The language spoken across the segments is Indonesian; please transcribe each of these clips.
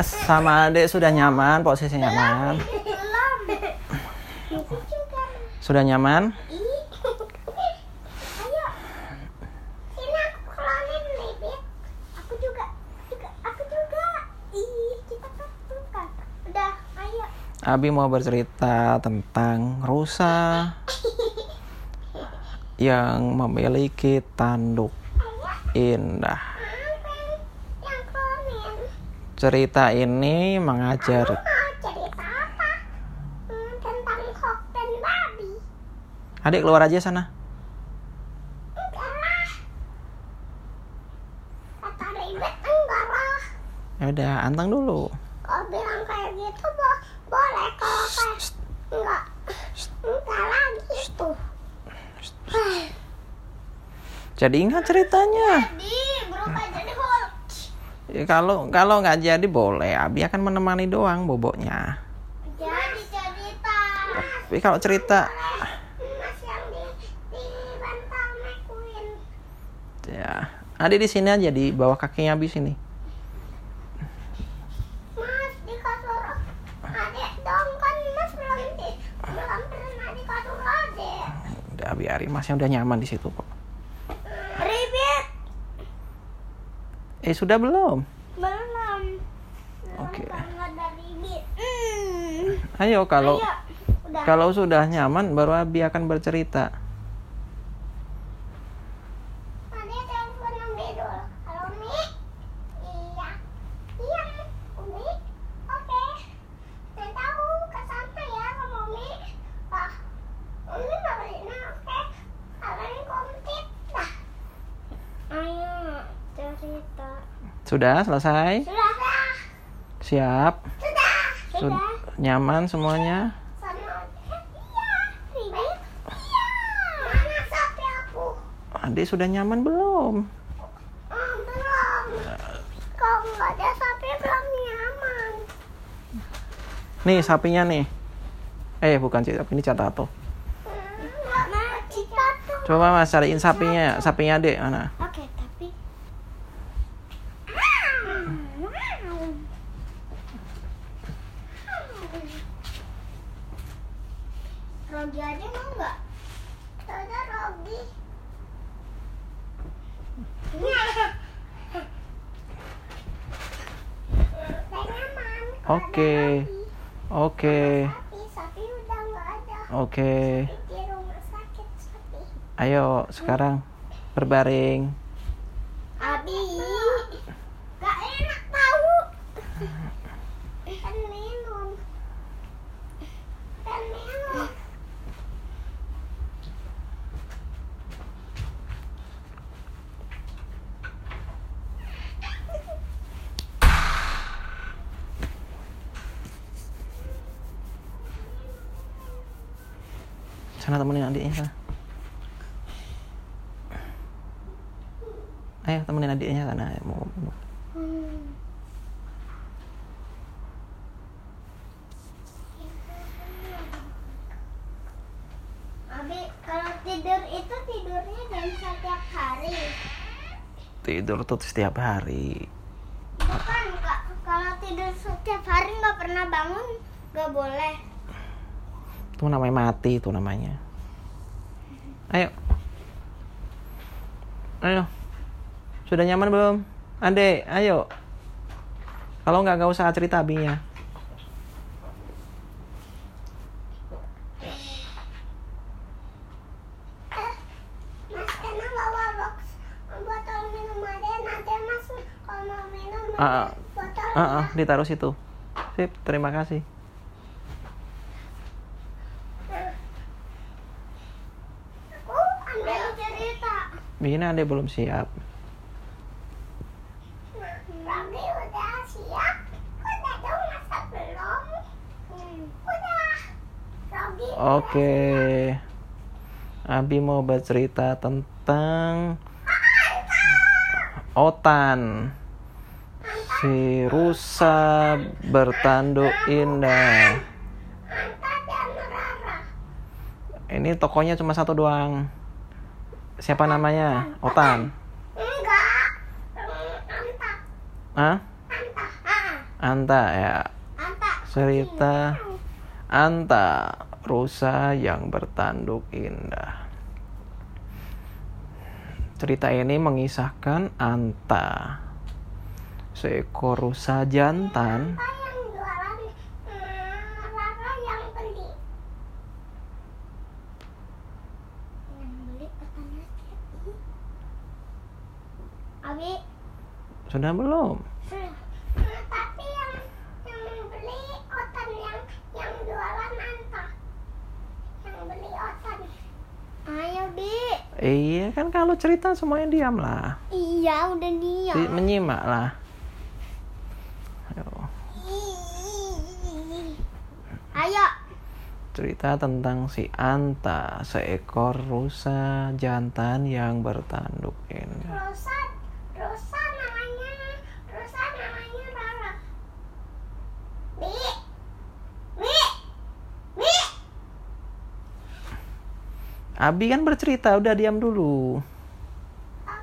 Sama adek sudah nyaman, posisinya nyaman. Sudah nyaman? Abi mau bercerita tentang rusa yang memiliki tanduk indah. Cerita ini mengajar cerita apa? Hmm, tentang kok dan babi. Adik keluar aja sana. Ya udah, anteng dulu. Kalau bilang kayak gitu bo boleh kalau kayak enggak enggak lagi tuh. Jadi ingat ceritanya. Jadi. Ya, kalau kalau nggak jadi boleh, Abi akan menemani doang boboknya. Jadi cerita. Tapi kalau cerita, Mas yang ya, Adik di sini aja di bawah kakinya Abi sini. Mas di kasur adek dong kan Mas belum di belum pernah di kasur adek. Udah biarin, masnya udah nyaman di situ kok. Eh sudah belum? belum. Oke. Hmm. Ayo kalau Ayo, udah. kalau sudah nyaman baru Abi akan bercerita. Ada telepon yang bedol. Halo Mi? Iya. Iya Umi. Oke. Saya tahu ke sana ya sama Umi. Wah. Umi bawainnya oke. Kalian komplit dah. Ayo cerita. Sudah selesai? Sudah dah. Siap? Sudah. Sud- Sudah. nyaman semuanya? Iya. Iya. Adik sudah nyaman belum? Oh, belum. Kalau nggak ada sapi belum nyaman. Nih sapinya nih. Eh bukan sih, ini catato. Tuh. Coba mas cariin sapinya, sapinya dek mana? Oke, tapi. Rogi aja mau nggak? Ada Rogi. Saya nyaman. kalau ada Oke. Rogi. Oke, Sapi, sapi udah nggak ada. oke. Di rumah sakit sapi. Ayo sekarang berbaring. Abi, gak enak tahu. Kan minum. Kan minum. Sana temenin adiknya sana. Ayo temenin adiknya. Ayo, mau, mau. Hmm. Abi, kalau tidur itu tidurnya jam setiap hari. Tidur tuh setiap hari. Bukan, Kak. Kalau tidur setiap hari nggak pernah bangun, nggak boleh. Itu namanya mati itu namanya. Ayo. Ayo. Sudah nyaman belum? Adek, ayo. Kalau nggak nggak usah cerita abinya. Ah, ah. Ah, ah, ditaruh situ. Sip, terima kasih. Aku ambil cerita. Begini adek belum siap. Oke. Abi mau bercerita tentang Otan. Si rusa bertanduk indah. Ini tokonya cuma satu doang. Siapa namanya? Otan. Enggak. Hmm, Anta. Hah? Anta. Ah. Anta ya. Anta. Cerita Anta, rusa yang bertanduk indah. Cerita ini mengisahkan Anta, seekor rusa jantan Anta yang jualan hmm, Rara yang beli. Yang beli katanya Ih. Abi, sudah belum? hmm, tapi yang yang beli otan yang yang jualan Anta. Yang beli otan. Ayo, Bi. Iya kan kalau cerita semuanya diam lah, Iya, udah dia. Di- menyimak lah. Ayo. Ayo. Cerita tentang si Anta, seekor rusa jantan yang bertanduk indah. Rosa, Rosa namanya, Rosa namanya Rara. Bi, Bi, Bi. Abi kan bercerita, udah diam dulu. Yang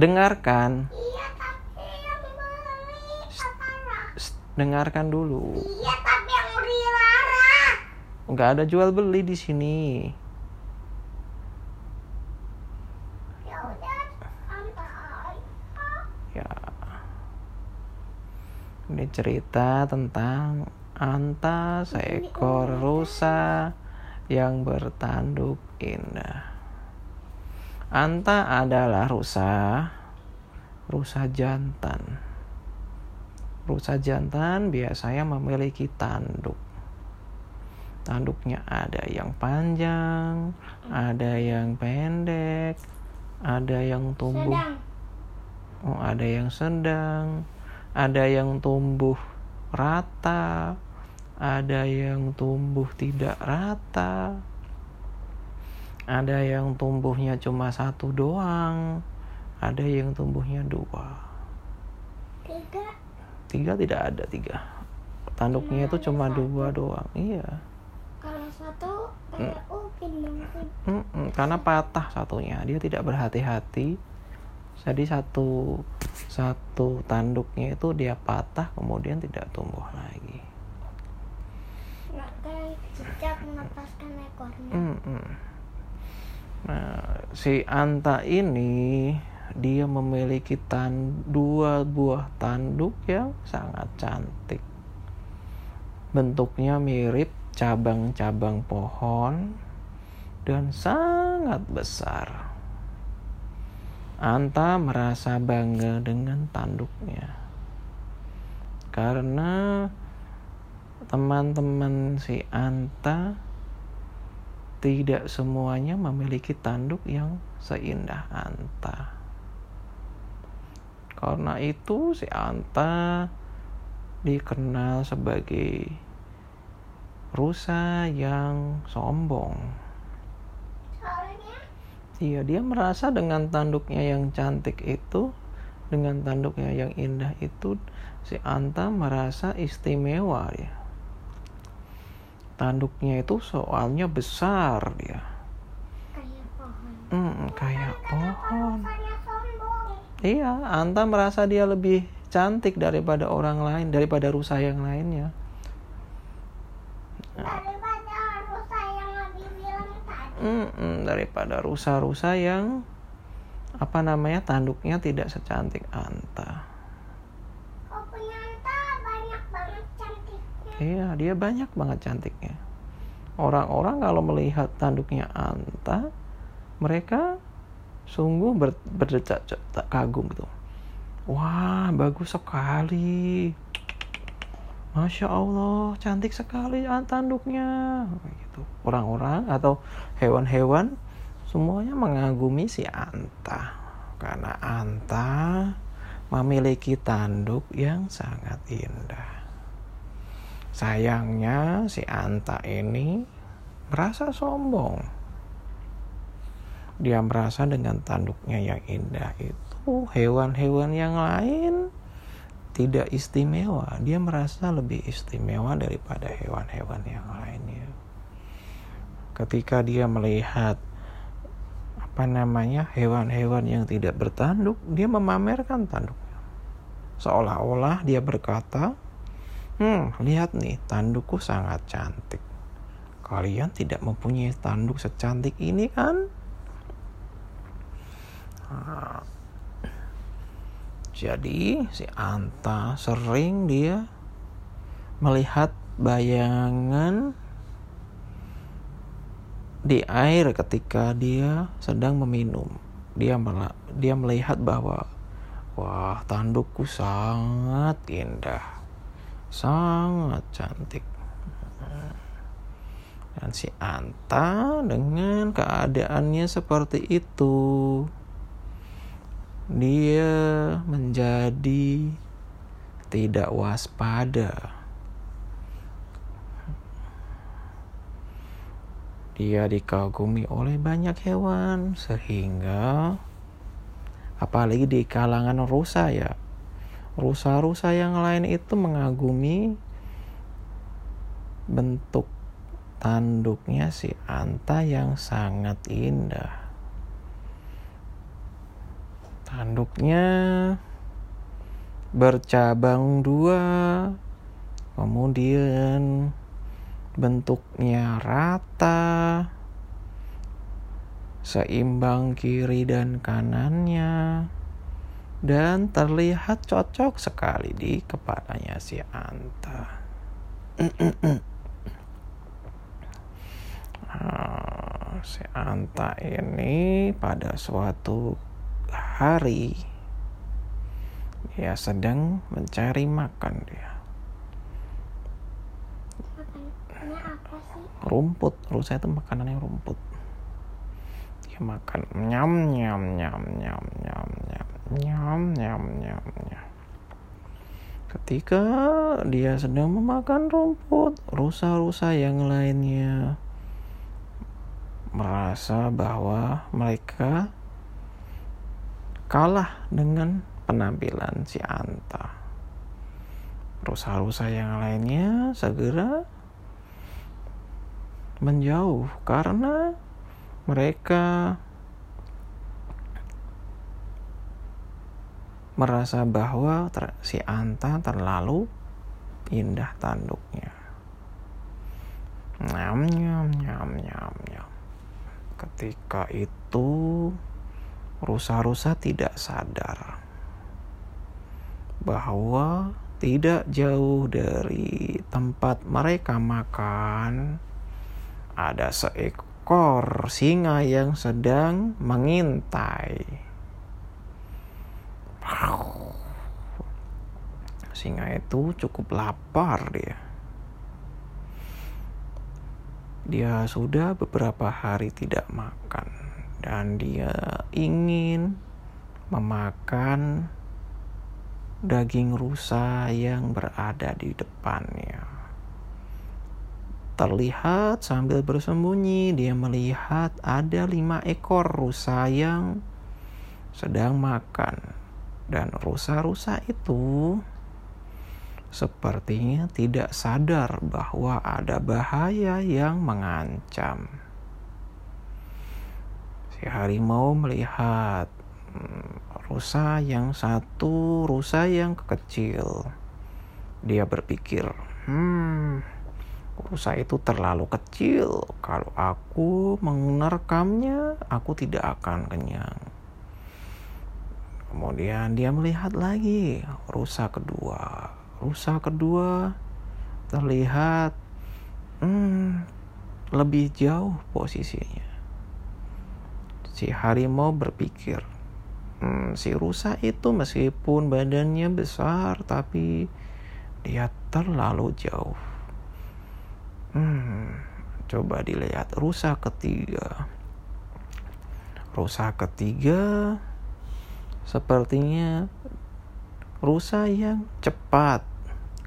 Dengarkan, iya. Shh, dengarkan dulu. Iya tapi yang beli Rara. Nggak ada jual beli di sini. Ya. Ya. Ini cerita tentang Anta, seekor rusa yang bertanduk indah. Anta adalah rusa, rusa jantan. Rusa jantan biasanya memiliki tanduk. Tanduknya ada yang panjang, ada yang pendek, ada yang tumbuh Sedang. Oh, ada yang sedang, ada yang tumbuh rata, ada yang tumbuh tidak rata, ada yang tumbuhnya cuma satu doang, ada yang tumbuhnya dua. Tiga. Tiga tidak ada tiga. Tanduknya itu cuma dua doang. Iya. Kalau satu kayak upin mungkin. Mm-mm, karena patah satunya, dia tidak berhati-hati. Jadi satu satu tanduknya itu dia patah kemudian tidak tumbuh lagi. Cicak melepaskan ekornya. Mm-mm. Nah, si Anta ini dia memiliki tan dua buah tanduk yang sangat cantik. Bentuknya mirip cabang-cabang pohon dan sangat besar. Anta merasa bangga dengan tanduknya. Karena teman-teman si Anta tidak semuanya memiliki tanduk yang seindah Anta. Karena itu si Anta dikenal sebagai rusa yang sombong. Iya, dia merasa dengan tanduknya yang cantik itu, dengan tanduknya yang indah itu, si Anta merasa istimewa ya. Tanduknya itu soalnya besar dia. kayak pohon. Hmm, kayak pohon. Iya, Anta merasa dia lebih cantik daripada orang lain, daripada rusa yang lainnya. Daripada rusa yang lebih bilang tadi. Mm-mm, daripada rusa-rusa yang apa namanya tanduknya tidak secantik Anta. Kau punya Anta banyak banget cantiknya. Iya, dia banyak banget cantiknya. Orang-orang kalau melihat tanduknya Anta, mereka sungguh ber, berdecak tak kagum gitu. Wah, bagus sekali. Masya Allah, cantik sekali tanduknya. Gitu. Orang-orang atau hewan-hewan semuanya mengagumi si Anta. Karena Anta memiliki tanduk yang sangat indah. Sayangnya si Anta ini merasa sombong. Dia merasa dengan tanduknya yang indah itu hewan-hewan yang lain tidak istimewa. Dia merasa lebih istimewa daripada hewan-hewan yang lainnya. Ketika dia melihat apa namanya hewan-hewan yang tidak bertanduk, dia memamerkan tanduknya. seolah-olah dia berkata, "Hmm, lihat nih, tandukku sangat cantik. Kalian tidak mempunyai tanduk secantik ini kan?" Nah, jadi si Anta sering dia melihat bayangan di air ketika dia sedang meminum. Dia dia melihat bahwa wah tandukku sangat indah, sangat cantik. Dan si Anta dengan keadaannya seperti itu dia menjadi tidak waspada. Dia dikagumi oleh banyak hewan sehingga apalagi di kalangan rusa ya. Rusa-rusa yang lain itu mengagumi bentuk tanduknya si Anta yang sangat indah. Tanduknya bercabang dua, kemudian bentuknya rata, seimbang kiri dan kanannya, dan terlihat cocok sekali di kepalanya si Anta. Ah, si Anta ini pada suatu hari dia sedang mencari makan dia. Rumput. Rusa itu makanannya rumput. Dia makan nyam nyam nyam nyam nyam nyam nyam nyam nyam ketika dia sedang memakan rumput rusa-rusa yang lainnya merasa bahwa mereka kalah dengan penampilan si Anta. Rusa-rusa yang lainnya segera menjauh karena mereka merasa bahwa si Anta terlalu indah tanduknya. Nyam nyam nyam nyam nyam. Ketika itu rusa-rusa tidak sadar bahwa tidak jauh dari tempat mereka makan ada seekor singa yang sedang mengintai. Singa itu cukup lapar dia. Dia sudah beberapa hari tidak makan dan dia ingin memakan daging rusa yang berada di depannya. Terlihat sambil bersembunyi, dia melihat ada lima ekor rusa yang sedang makan, dan rusa-rusa itu sepertinya tidak sadar bahwa ada bahaya yang mengancam. Si harimau melihat hmm, rusa yang satu, rusa yang kecil. Dia berpikir, hmm, rusa itu terlalu kecil. Kalau aku menerkamnya, aku tidak akan kenyang. Kemudian dia melihat lagi rusa kedua. Rusa kedua terlihat hmm, lebih jauh posisinya si harimau berpikir, hmm, si rusa itu meskipun badannya besar tapi dia terlalu jauh. Hmm, coba dilihat rusa ketiga. Rusa ketiga sepertinya rusa yang cepat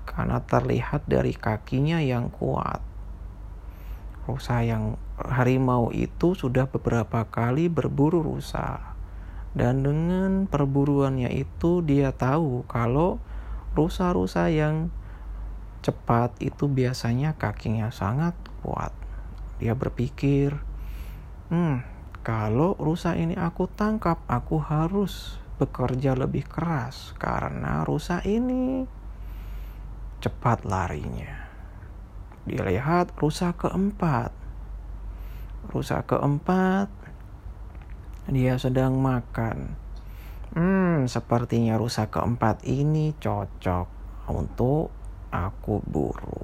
karena terlihat dari kakinya yang kuat. Rusa yang harimau itu sudah beberapa kali berburu rusa. Dan dengan perburuannya itu dia tahu kalau rusa-rusa yang cepat itu biasanya kakinya sangat kuat. Dia berpikir, hmm, kalau rusa ini aku tangkap, aku harus bekerja lebih keras karena rusa ini cepat larinya. Dilihat rusa keempat. Rusa keempat dia sedang makan. Hmm, sepertinya rusa keempat ini cocok untuk aku buru.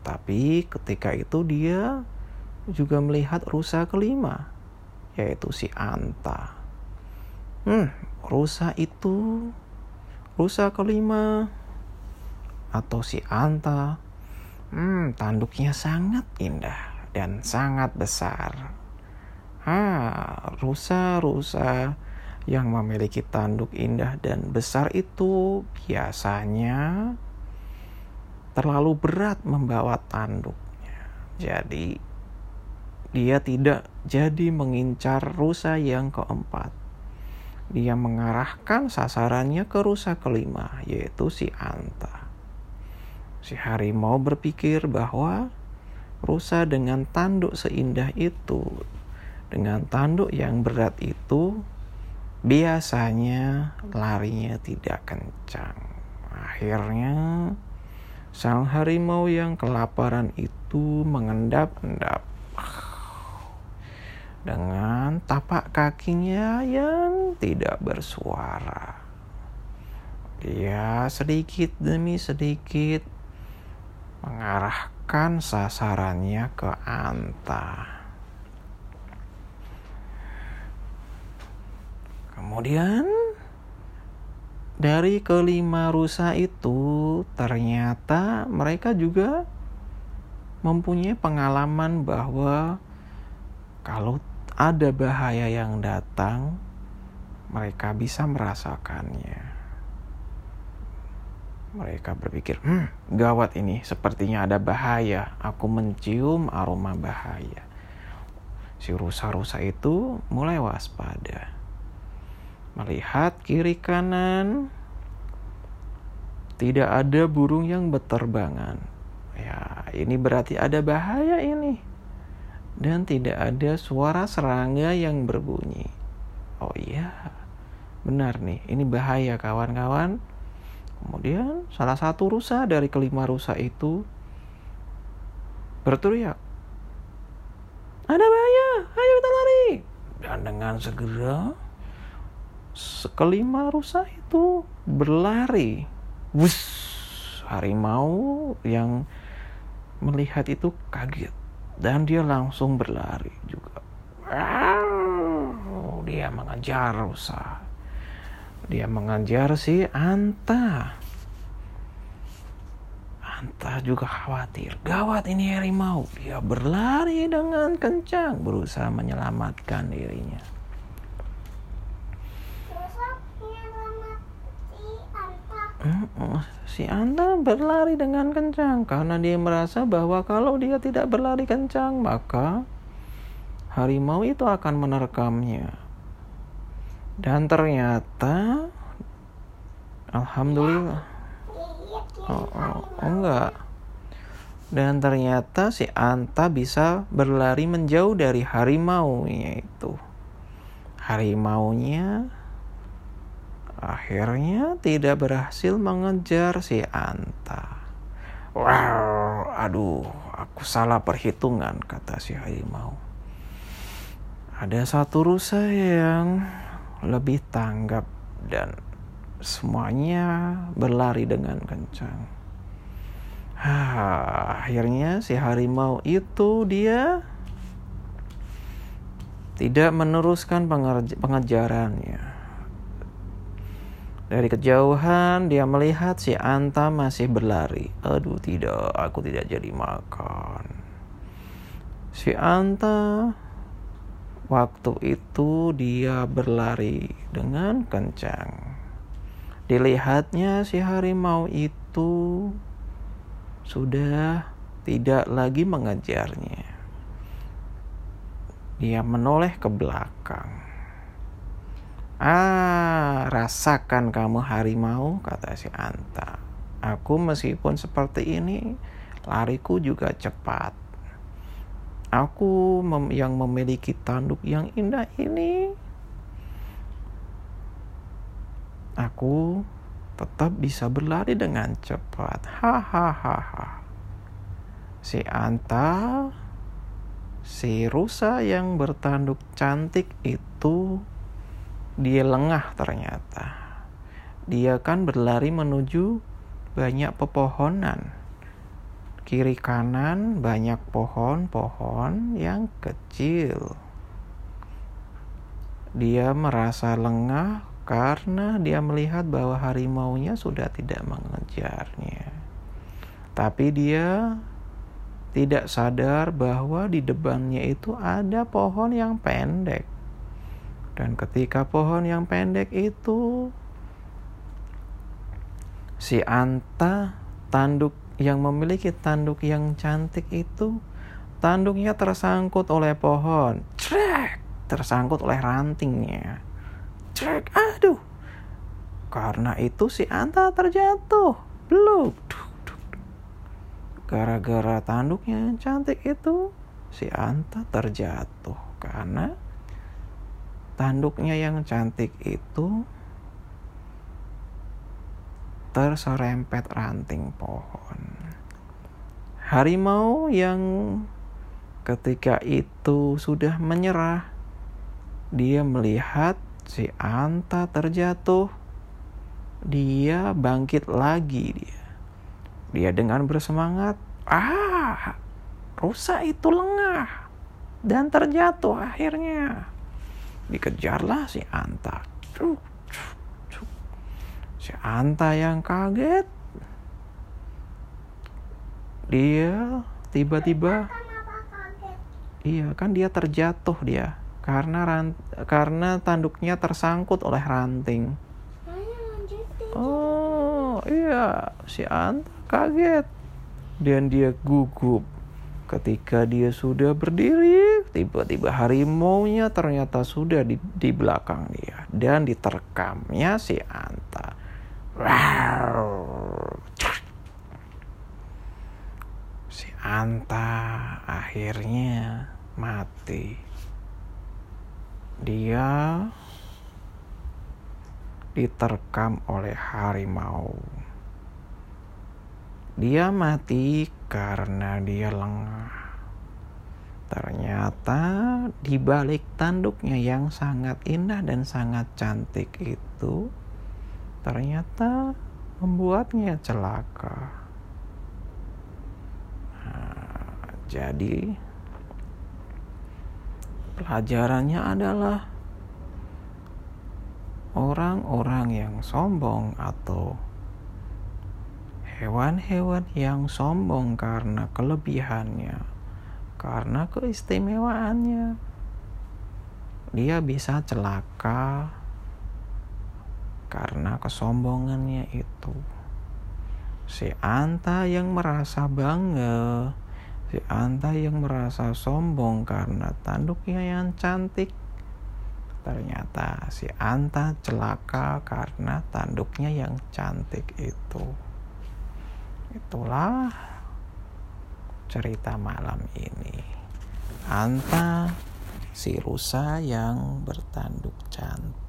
Tapi ketika itu dia juga melihat rusa kelima, yaitu si Anta. Hmm, rusa itu, rusa kelima, atau si Anta, hmm, tanduknya sangat indah dan sangat besar. Ah, rusa-rusa yang memiliki tanduk indah dan besar itu biasanya terlalu berat membawa tanduknya. Jadi dia tidak jadi mengincar rusa yang keempat. Dia mengarahkan sasarannya ke rusa kelima, yaitu si Anta. Si harimau berpikir bahwa rusa dengan tanduk seindah itu, dengan tanduk yang berat itu, biasanya larinya tidak kencang. Akhirnya, sang harimau yang kelaparan itu mengendap-endap dengan tapak kakinya yang tidak bersuara. Dia sedikit demi sedikit mengarahkan sasarannya ke Anta. Kemudian dari kelima rusa itu ternyata mereka juga mempunyai pengalaman bahwa kalau ada bahaya yang datang, mereka bisa merasakannya. Mereka berpikir, hmm, gawat ini, sepertinya ada bahaya. Aku mencium aroma bahaya. Si rusa-rusa itu mulai waspada. Melihat kiri kanan, tidak ada burung yang berterbangan. Ya, ini berarti ada bahaya ini dan tidak ada suara serangga yang berbunyi. Oh iya, benar nih, ini bahaya kawan-kawan. Kemudian salah satu rusa dari kelima rusa itu berteriak, ada bahaya, ayo kita lari. Dan dengan segera kelima rusa itu berlari. Wus, harimau yang melihat itu kaget dan dia langsung berlari juga. Dia mengejar rusa. Dia mengejar si Anta. Anta juga khawatir. Gawat ini harimau. Dia berlari dengan kencang berusaha menyelamatkan dirinya. Si Anta berlari dengan kencang karena dia merasa bahwa kalau dia tidak berlari kencang maka harimau itu akan menerkamnya. Dan ternyata alhamdulillah oh, oh, oh enggak. Dan ternyata si Anta bisa berlari menjauh dari harimau itu. Harimaunya Akhirnya tidak berhasil mengejar si Anta. Wow, aduh, aku salah perhitungan, kata si harimau. Ada satu rusa yang lebih tanggap dan semuanya berlari dengan kencang. Ha, akhirnya si harimau itu dia tidak meneruskan pengejarannya dari kejauhan dia melihat si Anta masih berlari. Aduh tidak, aku tidak jadi makan. Si Anta waktu itu dia berlari dengan kencang. Dilihatnya si harimau itu sudah tidak lagi mengejarnya. Dia menoleh ke belakang. Ah, rasakan kamu harimau, kata si Anta. Aku meskipun seperti ini, lariku juga cepat. Aku mem yang memiliki tanduk yang indah ini aku tetap bisa berlari dengan cepat. Hahaha. Si Anta, si rusa yang bertanduk cantik itu, dia lengah ternyata. Dia kan berlari menuju banyak pepohonan. Kiri kanan banyak pohon-pohon yang kecil. Dia merasa lengah karena dia melihat bahwa harimaunya sudah tidak mengejarnya. Tapi dia tidak sadar bahwa di depannya itu ada pohon yang pendek. Dan ketika pohon yang pendek itu si Anta tanduk yang memiliki tanduk yang cantik itu tanduknya tersangkut oleh pohon. Trek, tersangkut oleh rantingnya. Trek, aduh. Karena itu si Anta terjatuh. Bluk. Gara-gara tanduknya yang cantik itu, si Anta terjatuh karena tanduknya yang cantik itu terserempet ranting pohon. Harimau yang ketika itu sudah menyerah, dia melihat si Anta terjatuh, dia bangkit lagi dia dia dengan bersemangat, ah, rusa itu lengah dan terjatuh akhirnya. Dikejarlah si Anta. Si Anta yang kaget. Dia tiba-tiba Iya, kan dia terjatuh dia karena ran, karena tanduknya tersangkut oleh ranting. Oh, iya, si Anta kaget dan dia gugup. Ketika dia sudah berdiri, tiba-tiba harimau-nya ternyata sudah di, di belakang dia dan diterkamnya si Anta. Si Anta akhirnya mati. Dia diterkam oleh harimau. Dia mati karena dia lengah. Ternyata di balik tanduknya yang sangat indah dan sangat cantik itu ternyata membuatnya celaka. Nah, jadi pelajarannya adalah orang-orang yang sombong atau hewan-hewan yang sombong karena kelebihannya, karena keistimewaannya, dia bisa celaka karena kesombongannya itu. Si Anta yang merasa bangga, si Anta yang merasa sombong karena tanduknya yang cantik, ternyata si Anta celaka karena tanduknya yang cantik itu. Itulah cerita malam ini. Anta si rusa yang bertanduk cantik.